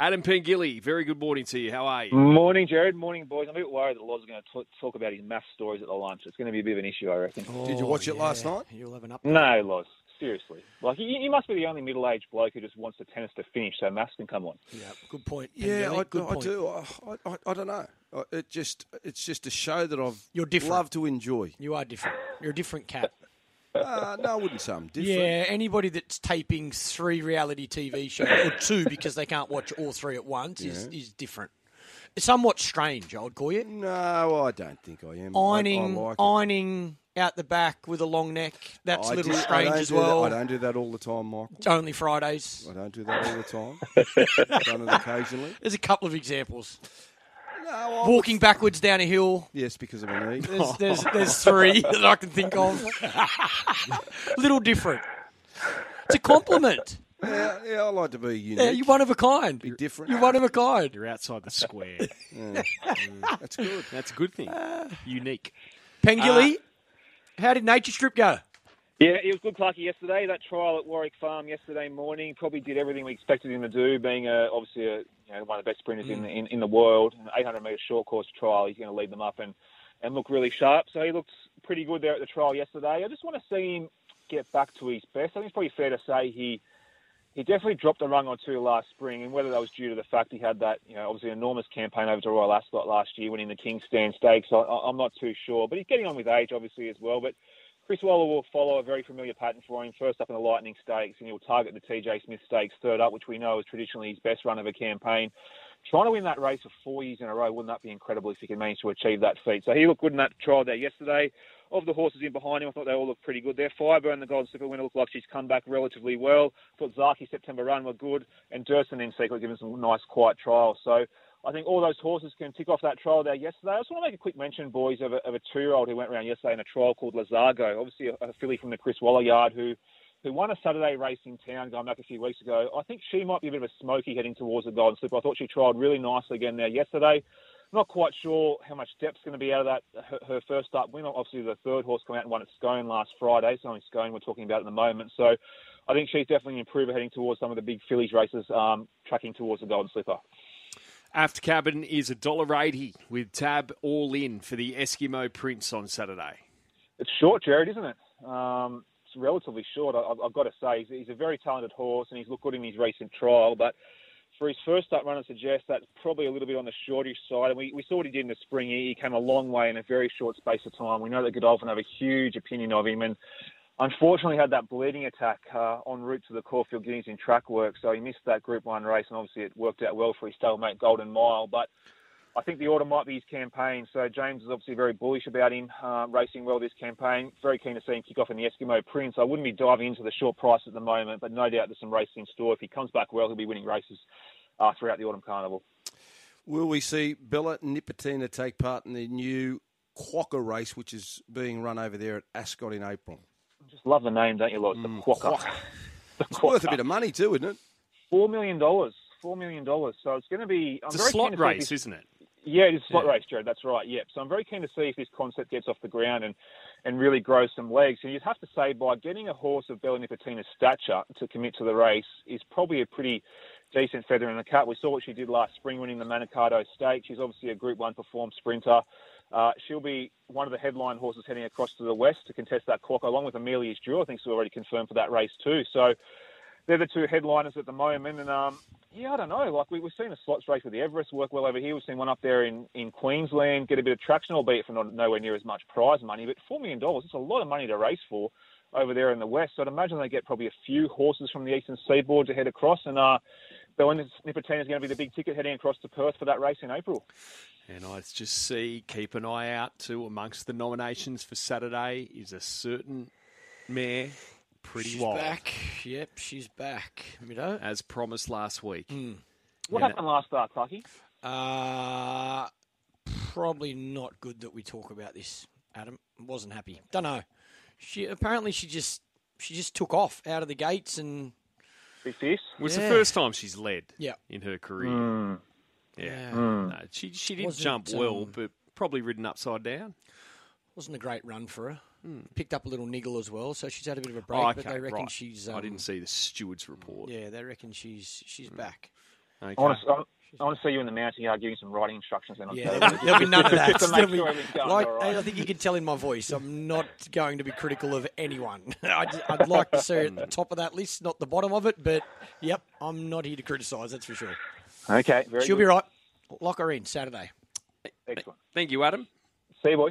Adam Pengilly, very good morning to you. How are you? Morning, Jared. Morning, boys. I'm a bit worried that Loz is going to talk about his MAFS stories at the lunch. It's going to be a bit of an issue, I reckon. Oh, Did you watch it last night? You'll have an up. No, Loz. Seriously. Like, you, you must be the only middle-aged bloke who just wants the tennis to finish so MAFS can come on. Yeah, good point. Yeah, I, good I point. do. I, I, I don't know. I- It just it's just a show that I've You're different. love to enjoy. You are different. You're a different cat. Uh, no, I wouldn't say I'm different. Yeah, anybody that's taping three reality TV shows or two because they can't watch all three at once is, is different. Somewhat strange, I would call you. No, I don't think I am. Ironing, I, I like it. ironing out the back with a long neck. That's I a little do- I strange don't as do that- well. I don't do that all the time, Michael. It's only Fridays. I don't do that all the time. Done it occasionally. There's a couple of examples. No, I Walking backwards down a hill. Yes, because of a knee. There's, there's, there's three that I can think of. little different. It's a compliment. yeah, yeah, I like to be unique. Yeah, you're one of a kind. Be different. You're one of a kind. You're outside the square. That's good. That's a good thing. Ah. Unique. Pengilly, uh, how did Nature Strip go? Yeah, it was good, Clarky, yesterday. That trial at Warwick Farm yesterday morning probably did everything we expected him to do, being a, obviously a, you know, one of the best sprinters in, mm. in, in the world. An 800 metre short course trial, he's going to lead them up and, and look really sharp. So he looked pretty good there at the trial yesterday. I just want to see him get back to his best. I think it's probably fair to say he he definitely dropped a rung or two last spring, and whether that was due to the fact he had that, you know, obviously enormous campaign over to Royal Ascot last year, winning the King's Stand Stakes, I, I'm not too sure. But he's getting on with age, obviously, as well. But Chris Waller will follow a very familiar pattern for him. First up in the Lightning Stakes, and he'll target the TJ Smith Stakes third up, which we know is traditionally his best run of a campaign. Trying to win that race for four years in a row, wouldn't that be incredible if he can manage to achieve that feat? So he looked good in that trial there yesterday. Of the horses in behind him, I thought they all looked pretty good there. Fireburn, the Golden Slipper winner, looked like she's come back relatively well. thought Zaaki September Run were good, and Durson in secret given some nice quiet trials. So I think all those horses can tick off that trial there yesterday. I just want to make a quick mention, boys, of a, of a two-year-old who went around yesterday in a trial called Lazago, obviously a, a filly from the Chris Waller yard who who won a Saturday race in town going back a few weeks ago. I think she might be a bit of a smoky heading towards the Golden Slipper. I thought she trialled really nicely again there yesterday. Not quite sure how much depth's going to be out of that. Her, her first up win, obviously the third horse came out and won at Scone last Friday. So only Scone we're talking about at the moment. So I think she's definitely an improver heading towards some of the big fillies races, um, tracking towards the Golden Slipper. After cabin is $1.80 with tab all in for the Eskimo Prince on Saturday. It's short, Jared, isn't it? Um, it's relatively short. I, I've got to say, he's, a very talented horse, and he's looked good in his recent trial. But for his first up run, I suggest that's probably a little bit on the shortish side. And we, we saw what he did in the spring. He, he came a long way in a very short space of time. We know that Godolphin have a huge opinion of him, and unfortunately had that bleeding attack uh, en route to the Caulfield Guineas in track work. So he missed that Group One race, and obviously it worked out well for his stablemate Golden Mile. But I think the order might be his campaign. So James is obviously very bullish about him uh, racing well this campaign. Very keen to see him kick off in the Eskimo Prince. I wouldn't be diving into the short price at the moment, but no doubt there's some racing in store. If he comes back well, he'll be winning races uh, throughout the autumn carnival. Will we see Bella Nipotina take part in the new Quokka race, which is being run over there at Ascot in April? Just love the name, don't you, Lord? The mm, Quokka. The It's worth a bit of money too, isn't it? Four million dollars. Four million dollars. So it's going to be. I'm It's a slot keen to see if race, this- isn't it? Yeah, it is a slot Yeah. race, Jared. That's right. Yep. So I'm very keen to see if this concept gets off the ground and, and really grows some legs. And you'd have to say by getting a horse of Bella Nipotina's stature to commit to the race is probably a pretty decent feather in the cap. We saw what she did last spring winning the Manikato Stakes. She's obviously a Group 1 performed sprinter. Uh, she'll be one of the headline horses heading across to the west to contest that clock, along with Amelia's Jewel. I think she's already confirmed for that race too. So they're the two headliners at the moment. And um, yeah, I don't know. Like we, we've seen a slots race with the Everest work well over here. We've seen one up there in, in Queensland get a bit of traction, albeit for not nowhere near as much prize money. But four million dollars, it's a lot of money to race for over there in the west. So I'd imagine they get probably a few horses from the eastern seaboard to head across. And uh, Bella Nipotina is going to be the big ticket heading across to Perth for that race in April. And I just see, keep an eye out too, amongst the nominations for Saturday is a certain mare, Pretty She's Wild, back. Yep, she's back. You know, as promised last week. What Yeah. happened last start, Clarky? uh, probably not good that we talk about this. Adam wasn't happy. Don't know. She apparently she just she just took off out of the gates and Be fierce. It was Yeah. the first time she's led Yeah. in her career. Hmm. Yeah. Yeah. No, she she did Wasn't, jump well, um, but probably ridden upside down. wasn't a great run for her. Picked up a little niggle as well, so she's had a bit of a break. Oh, but they reckon right. she's. I um, didn't see the steward's report. Yeah, they reckon she's she's Hmm. back. Okay. I want to. I want to see you in the mounting yard giving some riding instructions. Then on Yeah, Saturday. there'll be none of that. Just to make There'll be- sure everything's going like, all right. I think you can tell in my voice, I'm not going to be critical of anyone. I'd, I'd like to see her at the top of that list, not the bottom of it. But yep, I'm not here to criticise. That's for sure. Okay, very She'll good. be right. Lock her in Saturday. Excellent. Thank you, Adam. See you, boys.